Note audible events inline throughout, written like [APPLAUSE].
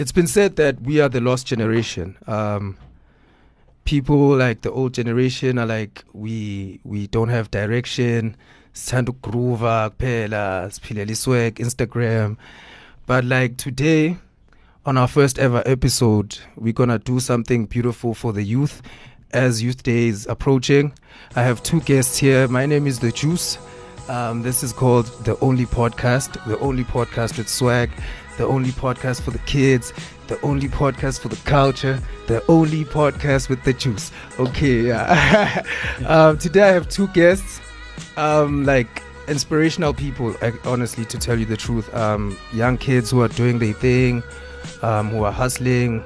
it's been said that we are the lost generation. Um, people like the old generation are like we we don't have direction. Sithanda ukugroova kuphela, siphilela iswag, Instagram. But like today, on our first ever episode, we're gonna do something beautiful for the youth. As Youth Day is approaching, I have two guests here. My name is The Juice. Um, this is called The Only Podcast, the only podcast with swag, the only podcast for the kids, the only podcast for the culture, the only podcast with the juice. Okay, yeah. [LAUGHS] um, today I have two guests, um, like inspirational people, honestly, to tell you the truth. Um, young kids who are doing their thing, um, who are hustling,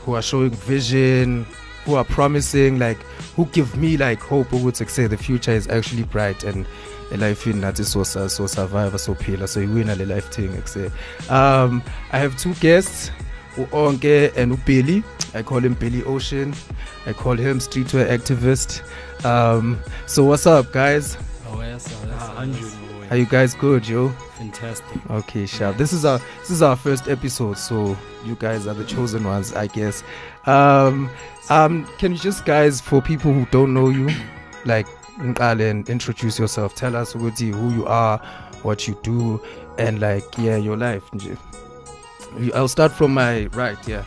who are showing vision, who are promising, like, who give me like hope who would say the future is actually bright and life in nathi so so survive so phila so iwina le life thing ekuse. Um i have two guests uonke and ubilly. I call him billy ocean. I call him streetwear activist. Um so what's up guys? Oh yes, oh, yes, oh, yes. are you guys good yo? Fantastic. Okay sharp. This is our this is our first episode so you guys are the chosen ones i guess. Um um can you just guys for people who don't know you like and introduce yourself tell us who you are what you do and like yeah your life i'll start from my right yeah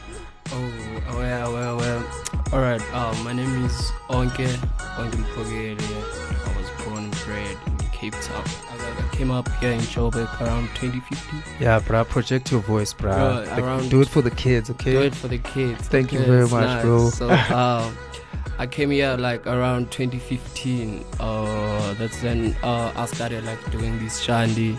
oh, oh yeah well well all right um my name is onke onke mpogele i was born and bred in cape town I came up here in Joburg around 2015. Yeah, bruh, project your voice, bruh. bro like, do it for the kids, okay? Do it for the kids. Thank you very much, nice. bro. So, [LAUGHS] um, I came here like around 2015. Uh, that's when uh, I started like doing this shandy.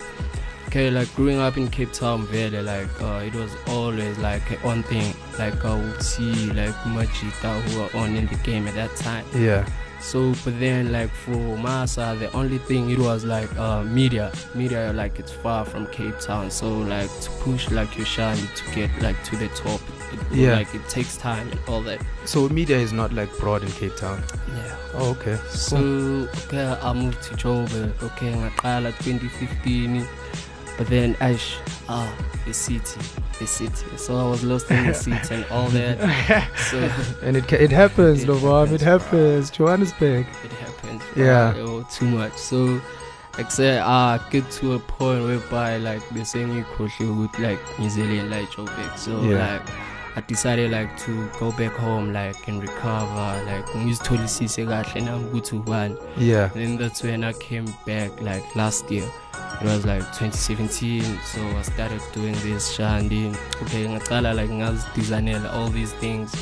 Okay, like growing up in Cape Town, really, like uh, it was always like one thing. Like I would see like Majita who were on in the game at that time. Yeah. So, but then like for Masa, the only thing it was like uh, media. Media like it's far from Cape Town, so like to push like your shine to get like to the top it, yeah. like it takes time and all that. So media is not like broad in Cape Town. Yeah. Oh, okay. So okay, I moved to Joburg. Okay, ngaqala 2015. But then Ash, ah, the city, the city. So I was lost in the [LAUGHS] city and all that. So [LAUGHS] and it it happens, it, happens, it happens. Johannesburg. It happens. Yeah. Oh, too much. So except I get to a point whereby like the same you could with like New Zealand like Joburg. So yeah. like I decided like to go back home like and recover like ngizitholisise kahle nami ukuthi ubani yeah. Then that's when I came back like last year. It was like 2017 so I started doing this shandi. Okay ngaqala like ngazidesignela all these things.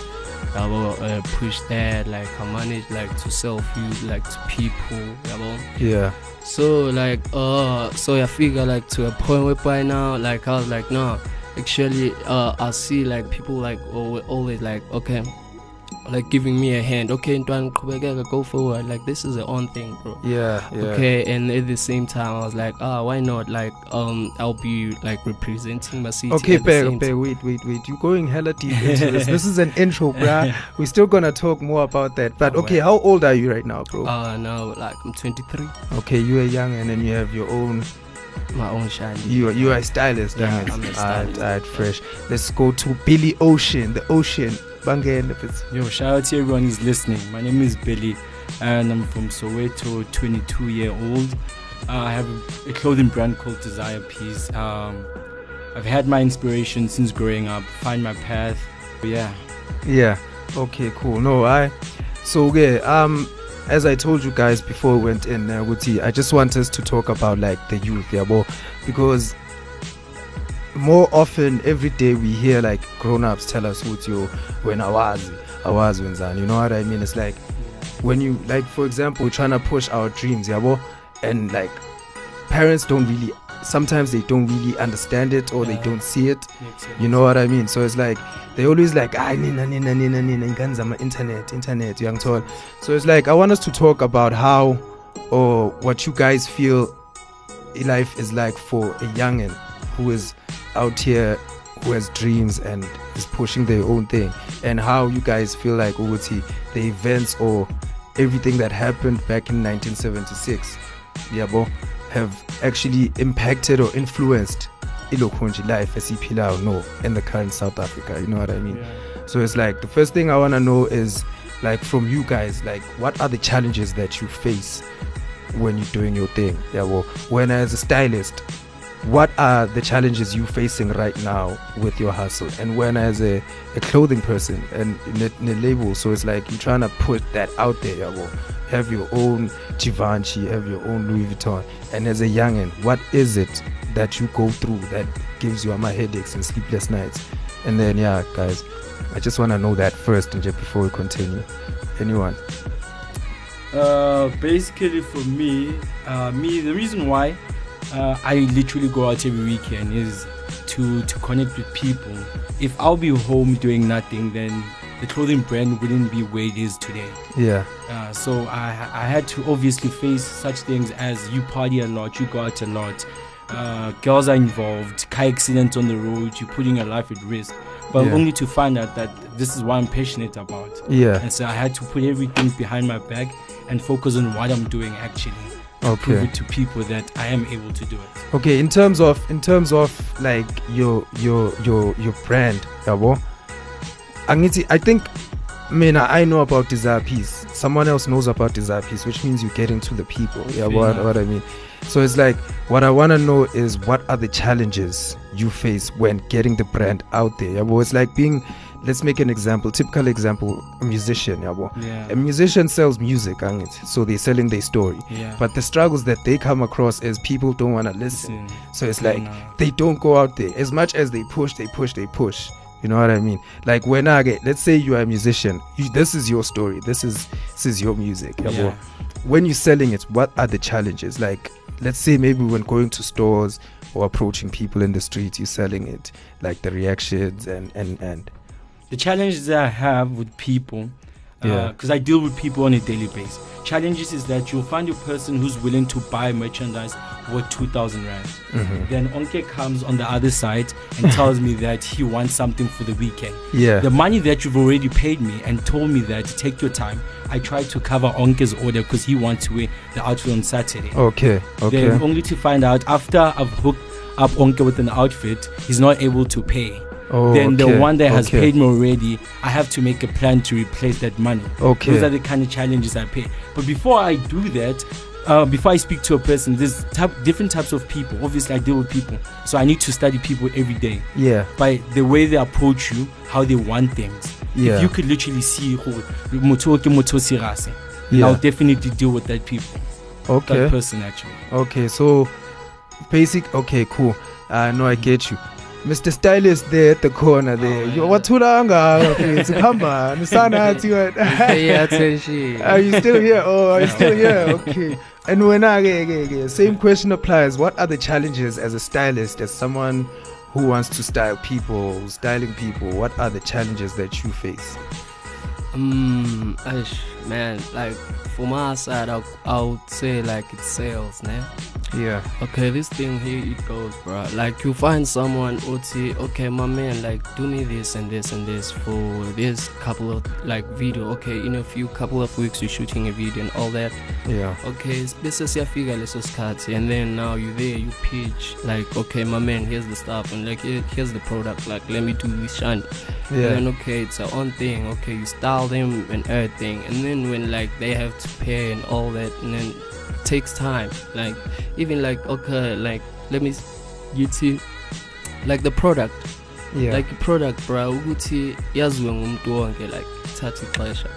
I will uh, push that like I managed like to sell food like to people yabo? Yeah. So like uh so I figure like to a point where by now like I was like no actually uh, I see like people like always like okay like giving me a hand. Okay ntwana go forward. Like this is the own thing bro. Yeah, yeah. Okay and at the same time i was like ah oh, why not? Like um i'll be like representing my city okay bear, bear, wait wait wait. You're going hella deep into this. This is an [LAUGHS] intro bro we're still gonna talk more about that. But oh, okay how old are you right now bro? Uh now like i'm 23 okay you are young and then you have your own my own shiny. You are you are a stylist. Yeah, I'm a stylist. Alright, fresh. Let's go to Billy Ocean, the ocean. Bangen. Yo, shout out to everyone who's listening. My name is Billy, and I'm from Soweto, 22 year old. Uh, I have a clothing brand called Desire Peace. Um, I've had my inspiration since growing up. Find my path. Yeah. Yeah. Okay. Cool. No, I. So yeah. Um as I told you guys before we went in, uh, I just want us to talk about like the youth, yeah, well, because more often every day we hear like grown-ups tell us what you when I was I was when you know what I mean? It's like when you like for example trying to push our dreams yeah well, and like parents don't really sometimes they don't really understand it or yeah. they don't see it. You know what i mean? So it's like they always like ah nina nina nina nina ingane internet internet uyangithola so it's like i want us to talk about how or what you guys feel life is like for a youngin who is out here who has dreams and is pushing their own thing and how you guys feel like ukuthi the events or everything that happened back in 1976 yabo have actually impacted or influenced ilokhu nje life esiphilayo no in the current South Africa you know what I mean? So it's like the first thing I want to know is like from you guys like what are the challenges that you face when you're doing your thing? Yeah well when as a stylist what are the challenges you facing right now with your hustle? And when as a, a clothing person and in a label so it's like you're trying to put that out there well have your own Givenchy have your own Louis Vuitton. And as a youngin what is it that you go through that gives you my headaches and sleepless nights? And then yeah guys I just want to know that first and just before we continue. Anyone? Uh, basically for me uh, me the reason why uh, I literally go out every weekend is to to connect with people. If I'll be home doing nothing, then the clothing brand wouldn't be where it is today. yeah Uh, so I I had to obviously face such things as you party a lot, you go out a lot, uh, girls are involved, car accidents on the road, you're putting your life at risk. But Yeah. only to find out that this is what I'm passionate about. yeah And so I had to put everything behind my back and focus on what I'm doing actually. Prove it to people that I am able to do it. okay in terms of in terms of like your your your your brand yabo angithi i think mina i know about desire piece someone else knows about desire piece which means you're getting to the people. Yeah what, what i mean? So it's like what i want to know is what are the challenges you face when getting the brand out there. Yabo it's like being let's make an example typical example a musician yabo. Yeah. a musician sells music angithi so they're selling their story. Yeah. but the struggles that they come across is people don't want to listen so it's like they don't go out there. As much as they push they push they push. You know what i mean? Like when i get let's say you are a musician you, this is your story. This is this is your music yabo. yeah. when you're selling it what are the challenges? Like let's say maybe when going to stores or approaching people in the streets you're selling it like the reactions and and and the challenges that I have with people, Yeah. because I deal with people on a daily basis. Challenges is that you'll find a person who's willing to buy merchandise worth two thousand rand. Mhm. Then Onke comes on the other side and [LAUGHS] tells me that he wants something for the weekend. yeah The money that you've already paid me and told me that take your time. I try to cover Onke's order because he wants to wear the outfit on Saturday. okay okay Then only to find out after I've hooked up Onke with an outfit, he's not able to pay. Oh, then the one that has okay, paid me already, I have to make a plan to replace that money. okay Those are the kind of challenges I pay. But before I do that, uh, before I speak to a person, there's type, different types of people. Obviously, I deal with people, so I need to study people every day yeah by the way they approach you, how they want things. yeah If you could literally see who motho ke serious, yeah I'll definitely deal with that people, okay that person actually. Okay, so basic. Okay, cool. I know I get you. Mr. Stylist there at the corner there. Oh, yeah. what please [LAUGHS] come on. Wena. Pay attention. [LAUGHS] Are you still here? Oh, are you still here? [LAUGHS] Okay. And when I okay. same question applies. What are the challenges as a stylist, as someone who wants to style people, styling people? What are the challenges that you face? Um, man, like for my side, I I would say like it's sales, nah. Yeah. Okay, this thing here it goes, bro. Like you find someone OT, okay, my man, like do me this and this and this for this couple of like video. Okay, in a few couple of weeks you're shooting a video and all that. Yeah. Okay, bese siyafika leso sikhathi and then now you there you pitch like okay my man here's the stuff and like here's the product like let me do this shunt and then Yeah. okay it's a own thing. Okay you style them and everything. And then when like they have to pay and all that and then it takes time. Like even like okay like let me you see like the product. Yeah. like product bro. Ukuthi yaziwe ngumuntu wonke like thatha ixesha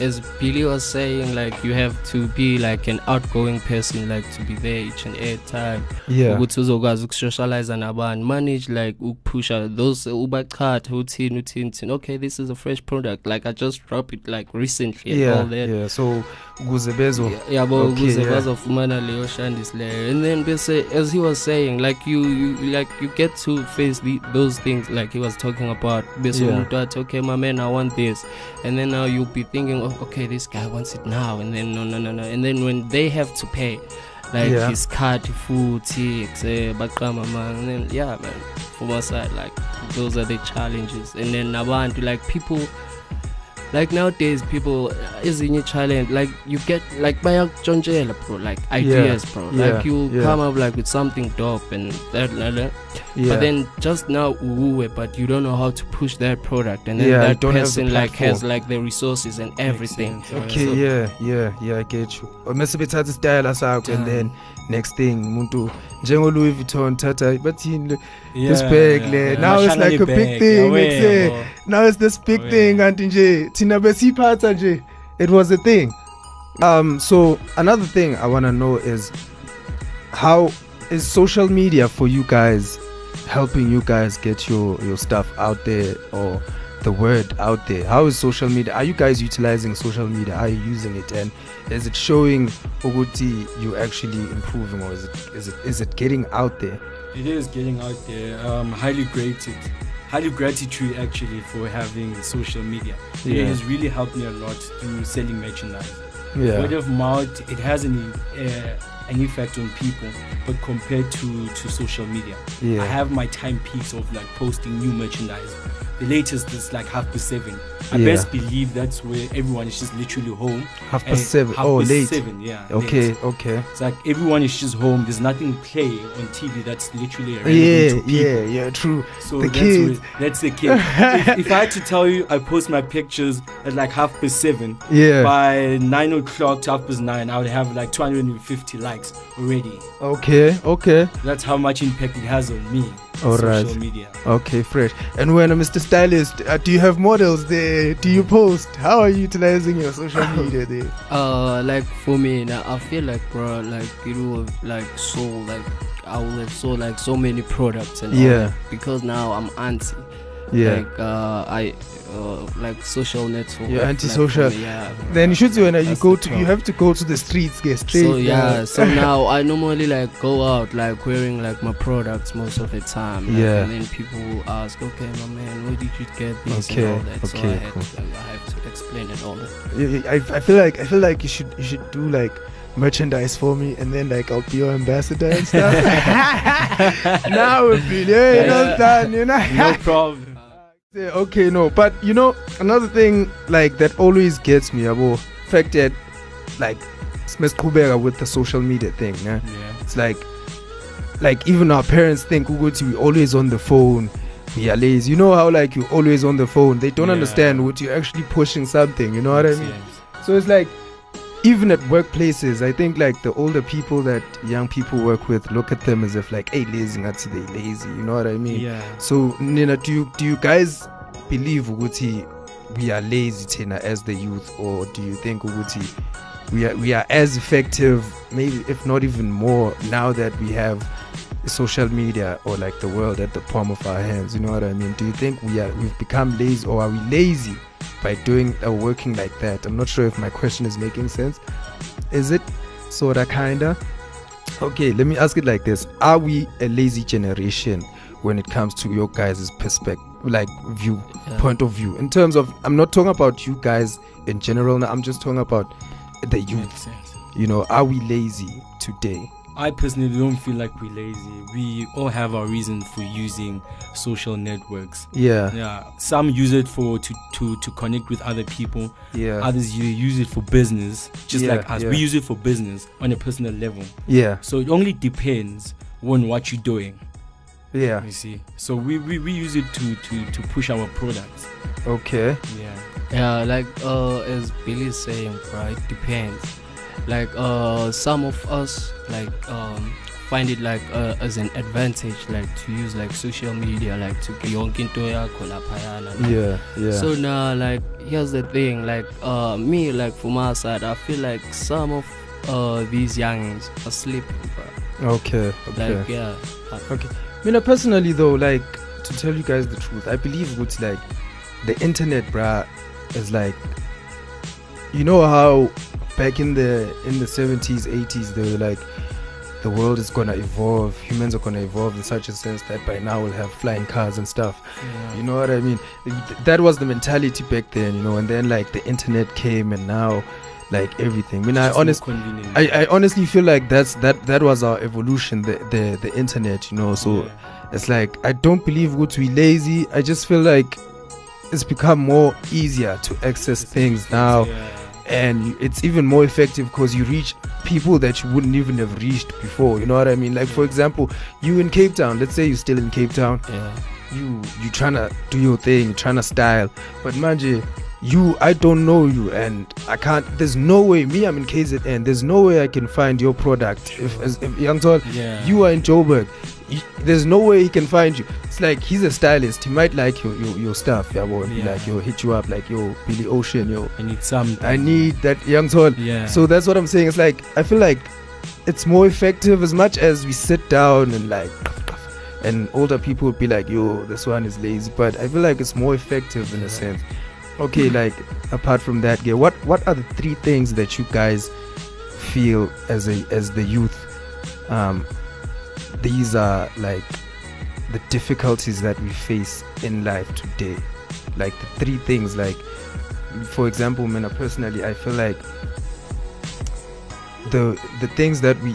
as Billy was saying like you have to be like an outgoing person like to be there each and every time yeah. ukuthi uzokwazi ukusocialize nabantu manage like ukupusha those ubachatha uthini uthini uthini okay this is a fresh product like i just dropped it like recently and Yeah. all that Yeah. So ukuze bezo Ya- yabo ukuze bazofumana leyo shandisi leyo and then bese as he was saying like you, you like you get to face the, those things like he was talking about bese Yeah. umuntu athi okay my man i want this and then now you'll be thinking oh, okay this guy wants it now. And then no no no no. And then when they have to pay like Yeah. his card kuse eh, baqama man and then yeah man from my side like those are the challenges. And then nabantu like people like nowadays people uh, is ezinye challenge. Like you get like bayakutshontshela bro like ideas bro. Yeah, like you yeah. come up like with something dope and that, that, that. but then just now uwe but you don't know how to push that product. And then that don't have the person like has like the resources and everything. okay So- yeah yeah yeah i get you. Mase bethatha isitayela sakho and then next thing umuntu njengo-louis vuitton thatha bathini Yeah, This bag yeah, le. yeah. Now it's like a big thing, yeah, it's yeah, a- bro. now it's this big thing kanti nje thina besiyiphatha nje it was a thing um so another thing i want to know is how is social media for you guys helping you guys get your your stuff out there or the word out there how is social media are you guys utilizing social media are you using it and is it showing ukuthi you actually improving or is it is it is it getting out there It is getting out there. Um, highly grateful, highly gratitude actually for having social media. Yeah. It has really helped me a lot through selling merchandise. yeah Word of mouth, it has an uh, an effect on people, but compared to to social media, yeah I have my time peaks of like posting new merchandise. The latest is like half past seven. I Yeah. best believe that's where everyone is just literally home. half past seven half oh past late Seven, yeah. okay late. okay It's like everyone is just home. There's nothing play on TV that's literally yeah yeah yeah true So The that's kids. Where, that's the kid. if, if I had to tell you, I post my pictures at like half past seven. yeah By nine o'clock to half past nine, I would have like 250 likes already. okay okay That's how much impact it has on me. All social right. media. okay fresh and when uh, mr stylist uh, do you have models there do you post how are you utilizing your social media [LAUGHS] there uh like for me now i feel like bro like you have like sold like i will have sold like so many products and all Yeah. because now i'm anti yeah like uh i uh like social network You're like, anti-social. me, yeah then you should when uh, you go to you have to go to the streets get straight so yeah so [LAUGHS] now i normally like go out like wearing like my products most of the time like, Yeah. and then people ask okay my man where did you get this Okay, and all that so okay, I, had cool. to, I have to explain it all I, I feel like I feel like you should you should do like merchandise for me and then like I'll be your ambassador and stuff. now we'll be yeah, you know, done, you know. No problem. Okay, no, but you know, another thing like that always gets me about fact that like Smith Kubera with the social media thing, yeah? Yeah. It's like like even our parents think we always on the phone. We are lazy. You know how like you're always on the phone. They don't Yeah. understand what you're actually pushing something. You know what I mean? So it's like even at workplaces, I think like the older people that young people work with look at them as if like, hey, lazy, not they lazy. You know what I mean? Yeah. So Nina, do you do you guys believe Uguti we are lazy Tina as the youth, or do you think Uguti we are we are as effective, maybe if not even more, now that we have social media or like the world at the palm of our hands? You know what I mean? Do you think we are we've become lazy, or are we lazy by doing or working like that? I'm not sure if my question is making sense. Is it sorta kinda? Okay, let me ask it like this: Are we a lazy generation when it comes to your guys' perspective, like view, Yeah. point of view? In terms of, I'm not talking about you guys in general. Now, I'm just talking about the youth. You know, are we lazy today? I personally don't feel like we're lazy. We all have our reason for using social networks. Yeah, Yeah, some use it for to to to connect with other people. yeah, Others you use it for business, just Yeah, like us. yeah. We use it for business on a personal level. yeah, So it only depends on what you're doing. yeah. You see, so we, we, we use it to, to to push our products. Okay. Yeah, Yeah, like uh, as Billy's saying, right? Depends. Like uh, some of us like um find it like uh, as an advantage, like to use like social media, like to yonke into yakho laphayana. Yeah, yeah. So now, like, here's the thing. Like, uh, me, like, from my side, I feel like some of uh these youngins are sleeping, bro. okay, okay. Like, yeah. Okay. I mean, personally though, like to tell you guys the truth, I believe it's like the internet, bruh, is like you know how back in the in the seventies, eighties, they were like the world is gonna evolve, humans are gonna evolve in such a sense that by now we'll have flying cars and stuff. You know what I mean? That was the mentality back then, you know. And then like the internet came, and now like everything. I mean, I honestly. I, I honestly feel like that's that that was our evolution the the, the internet you know so Yeah. it's like I don't believe would we lazy I just feel like it's become more easier to access things now Yeah. And it's even more effective because you reach people that you wouldn't even have reached before you know what i mean like for example you in cape town let's say you're still in cape town Yeah. you you trying to do your thing trying to style but manje you i don't know you and i can't there's no way me i'm in kzn there's no way i can find your product if as if young Yeah. you are in joburg you, there's no way he can find you it's like he's a stylist he might like your your, your stuff yeah, well, Yeah. like he'll hit you up like yo billy ocean yo I need something. i need that young soul. Yeah. so that's what I'm saying. It's like I feel like it's more effective as much as we sit down and like and older people would be like, yo, this one is lazy. But I feel like it's more effective in a sense. Okay, like apart from that, yeah, what what are the three things that you guys feel as a as the youth? Um these are like the difficulties that we face in life today. Like the three things like for example, Mina, personally, I feel like the the things that we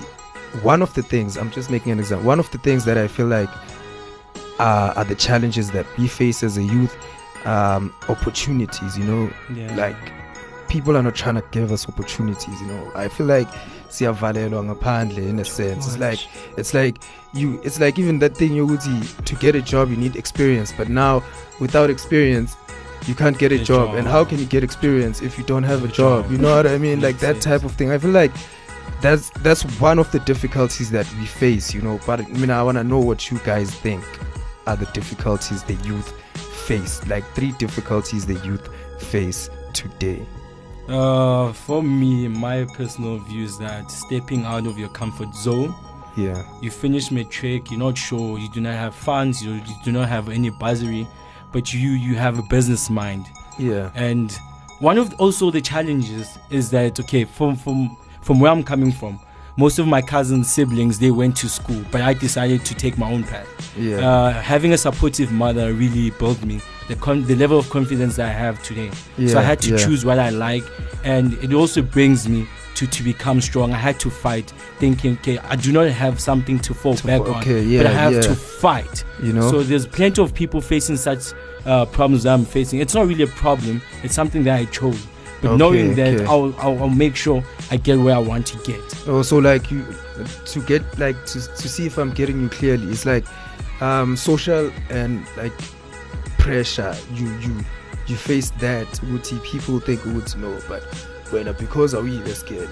one of the things I'm just making an example. One of the things that I feel like are, are the challenges that we face as a youth, um, opportunities. You know, yeah. like people are not trying to give us opportunities. You know, I feel like siyavalelwa ngaphandle in a sense. It's like it's like you. It's like even that thing you would see to get a job, you need experience. But now, without experience. You can't get a Get job. job. and how can you get experience if you don't have a A job? job. You know what I mean? Like that type of thing. I feel like that's that's one of the difficulties that we face, you know. But I mean, I want to know what you guys think are the difficulties the youth face. Like three difficulties the youth face today. Uh, for me, my personal view is that stepping out of your comfort zone. Yeah, You finish matric, you're not sure, you do not have funds, you, you do not have any bursary, but you you have a business mind. yeah, And one of also the challenges is that okay, from from from where I'm coming from, most of my cousins siblings they went to school, but I decided to take my own path. yeah, Uh, having a supportive mother really built me the con- the level of confidence that I have today. yeah. so I had to yeah. choose what I like, and it also brings me to to become strong. I had to fight, thinking, okay, I do not have something to fall To back fa- on, okay, yeah, but I have yeah. to fight. You know, So there's plenty of people facing such uh, problems that I'm facing. It's not really a problem. It's something that I chose. But Okay, knowing that okay. I'll, I'll I'll make sure I get where I want to get. also like you to get like to to see if I'm getting you clearly. It's like um social and like pressure. You you you face that. Uti people think would no, but when because are we scared?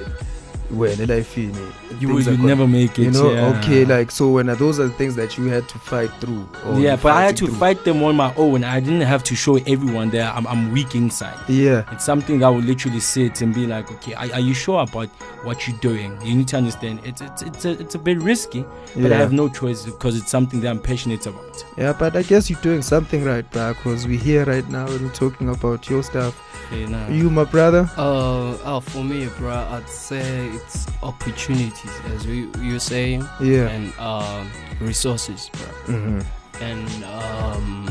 When life in You would you'd never make it. you know yeah. okay like so when those are the things that you had to fight through yeah, but I had to through. fight them on my own. I didn't have to show everyone that I'm, I'm weak inside. yeah It's something that will literally sit and be like, okay, are, are you sure about what you're doing? You need to understand it's it's it's a, it's a bit risky, but I have no choice because it's something that I'm passionate about. yeah but i guess you're doing something right bro because we're here right now and we're talking about your stuff Okay, nah. you my brother Uh, uh, for me, bro, I'd say it's opportunities, as we you're saying, yeah and um, resources, bro. mm-hmm. And um,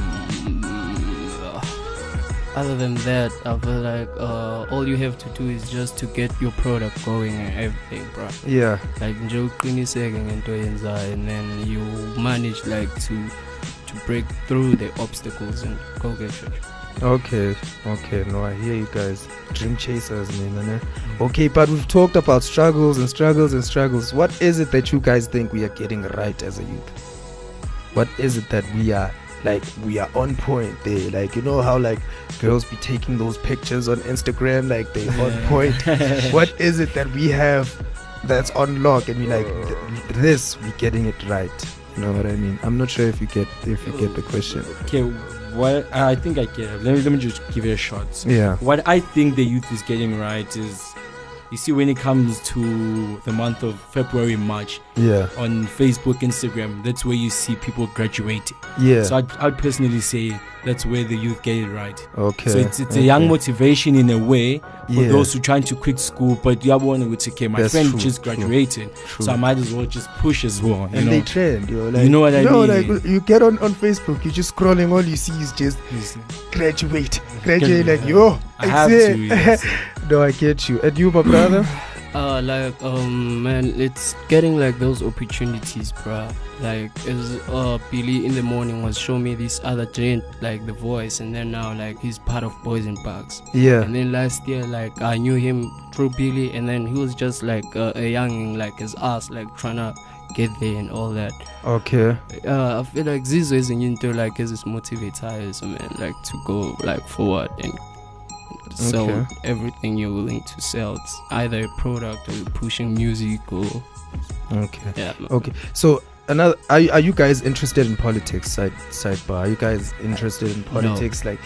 other than that, I feel like uh, all you have to do is just to get your product going and everything, bro. yeah Like nje uqiniseke ngento oyenzayo and then you manage like to to break through the obstacles and go get your Okay, okay, no, I hear you guys. Dream chasers, man. Okay, but we've talked about struggles and struggles and struggles. What is it that you guys think we are getting right as a youth? What is it that we are like we are on point there? Like you know how like girls be taking those pictures on Instagram, like they on point. [LAUGHS] what is it that we have that's on lock and we like oh. th- this we getting it right? You know what I mean? I'm not sure if you get if you get the question. Okay, what I think I get. Let me let me just give it a shot. Yeah. What I think the youth is getting right is, you see, when it comes to the month of February, March Yeah. on Facebook, Instagram, that's where you see people graduating. Yeah. So I'd, I'd personally say that's where the youth get it right. okay. So it's, it's a young motivation in a way for Yeah. those who trying to quit school, but the other one say, okay, my That's friend true, just graduated, True. so I might as well just push as well. You and know? they trend, yo. Like, You know what I no, mean? like you get on on Facebook, you just scrolling, all you see is just graduate, graduate. Like yo, I have to. yes. [LAUGHS] no, I get you. And you, my brother. [CLEARS THROAT] Uh, like um, man, it's getting like those opportunities, bruh. Like as uh Billy in the morning was showing me this other gent, like the voice, and then now like he's part of Boys and Bugs. Yeah. And then last year, like I knew him through Billy, and then he was just like uh, a young, like his ass, like trying to get there and all that. Okay. Uh, I feel like this is into like as motivators, man, like to go like forward and sell Okay. everything you're willing to sell. It's either a product or you're pushing music or Okay. yeah. Okay. So another are, you- are you guys interested in politics side sidebar? Are you guys interested in politics like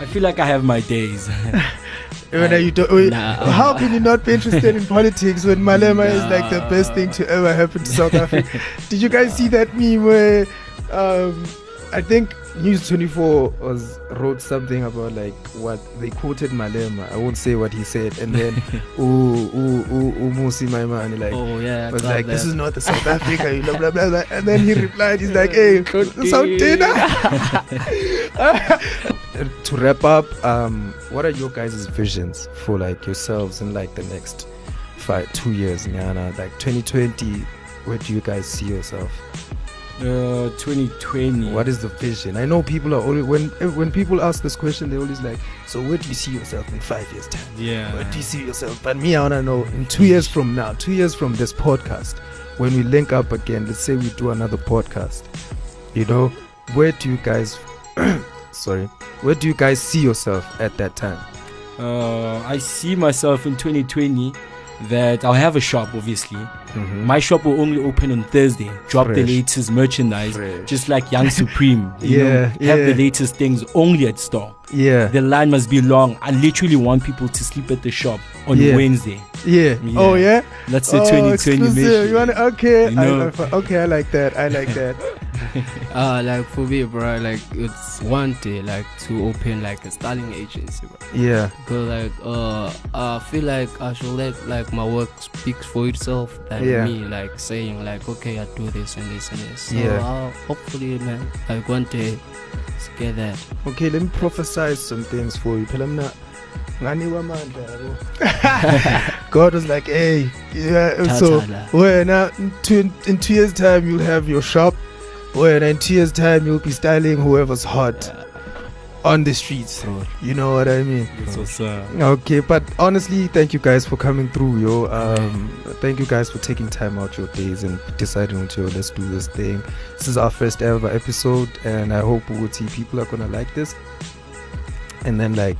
I feel like I have my days. [LAUGHS] when are you do, wait, Nah. how can you not be interested in politics when Malema is like the best thing to ever happen to South [LAUGHS] Africa? Did you guys see that meme where um I think News 24 was wrote something about like what they quoted Malema. I won't say what he said, and then [LAUGHS] ooh ooh ooh ooh Musi my man like Oh yeah, was like, "This is not the South Africa," know, blah blah blah. And then he [LAUGHS] replied, "He's like, hey, South [LAUGHS] to wrap up, um, what are your guys' visions for like yourselves in like the next five, two years, Nyana? Like 2020, where do you guys see yourself? Uh, 2020. What is the vision? I know people are always when when people ask this question, they're always like, "So where do you see yourself in five years' time? Yeah. Where do you see yourself?" But me, I wanna know in two years from now, two years from this podcast, when we link up again, let's say we do another podcast, you know, where do you guys, [CLEARS THROAT] sorry, where do you guys see yourself at that time? Uh, I see myself in 2020 that I'll have a shop, obviously. Mhm. My shop will only open on Thursday. Drop the latest merchandise, Fresh. just like Young Supreme. You [LAUGHS] Yeah, know, have yeah. the latest things only at store. Yeah, The line must be long. I literally want people to sleep at the shop on Yeah. Wednesday. yeah, Yeah. Oh yeah. That's the oh, 2020 exclusive. mission. You wanna, okay, You know? I, I, okay, I like that. I like that. [LAUGHS] [LAUGHS] Uh, like for me, bro, like it's one day, like to open like a styling agency, bro. yeah, Cause like uh, I feel like I should let like my work speaks for itself than Yeah. me like saying like okay I do this and this and this. So Yeah. I'll hopefully man like one day to get that. Okay, let me prophesize some things for you. Phela mina nganiwa amandla yabo. [LAUGHS] God was like, hey, yeah, so Tatala. when uh, in, two, in two years' time you'll have your shop. When in two years' time you'll be styling whoever's hot Yeah, on the streets. bro. You know what I mean? That's what's. Okay, but honestly, thank you guys for coming through, yo. Um, thank you guys for taking time out your days and deciding to let's do this thing. This is our first ever episode, and I hope Uti people are gonna like this. And then, like,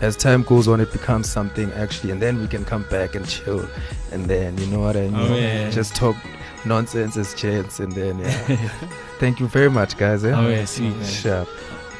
as time goes on, it becomes something actually, and then we can come back and chill, and then you know what I mean. Oh, yeah. Just talk nonsense as chance, and then yeah. [LAUGHS] thank you very much, guys. Eh? Oh, yeah, sweet. Sharp.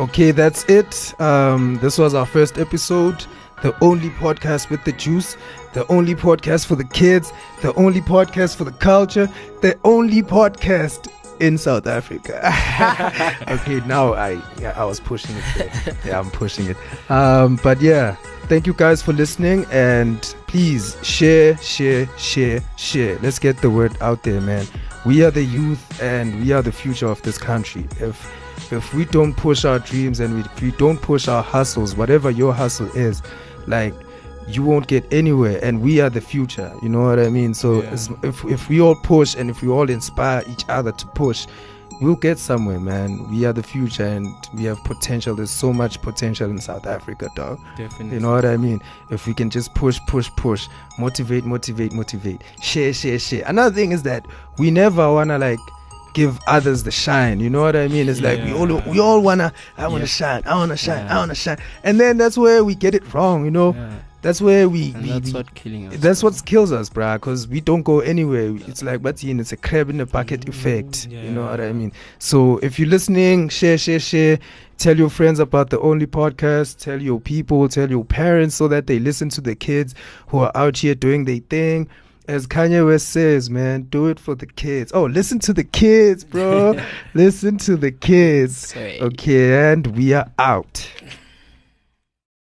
Okay, that's it. Um, this was our first episode. The only podcast with the juice. The only podcast for the kids. The only podcast for the culture. The only podcast in South Africa. [LAUGHS] okay, now I yeah, I was pushing it. There. [LAUGHS] Yeah, I'm pushing it. Um, but yeah, thank you guys for listening and please share, share, share, share. Let's get the word out there, man. We are the youth and we are the future of this country. If if we don't push our dreams and we, we don't push our hustles, whatever your hustle is, like you won't get anywhere. And we are the future. You know what I mean? So Yeah. if if we all push and if we all inspire each other to push, we'll get somewhere, man. We are the future and we have potential. There's so much potential in South Africa, dog. Definitely. You know what I mean? If we can just push, push, push, motivate, motivate, motivate, share, share, share. Another thing is that we never wanna like give others the shine. You know what I mean? It's like we all we all wanna I wanna Yeah. shine, I wanna shine, I wanna shine. And then that's where we get it wrong, you know? Yeah. That's where we, And we, that's we what killing us. that's what kills us, bruh, because we don't go anywhere. It's like, but it's a crab in a bucket Mm, effect. You know what I mean? So if you're listening, share, share, share. Tell your friends about the Only Podcast. Tell your people, tell your parents so that they listen to the kids who are out here doing their thing. As Kanye West says, man, do it for the kids. Oh, listen to the kids, bro. [LAUGHS] listen to the kids. Sweet. Okay, and we are out.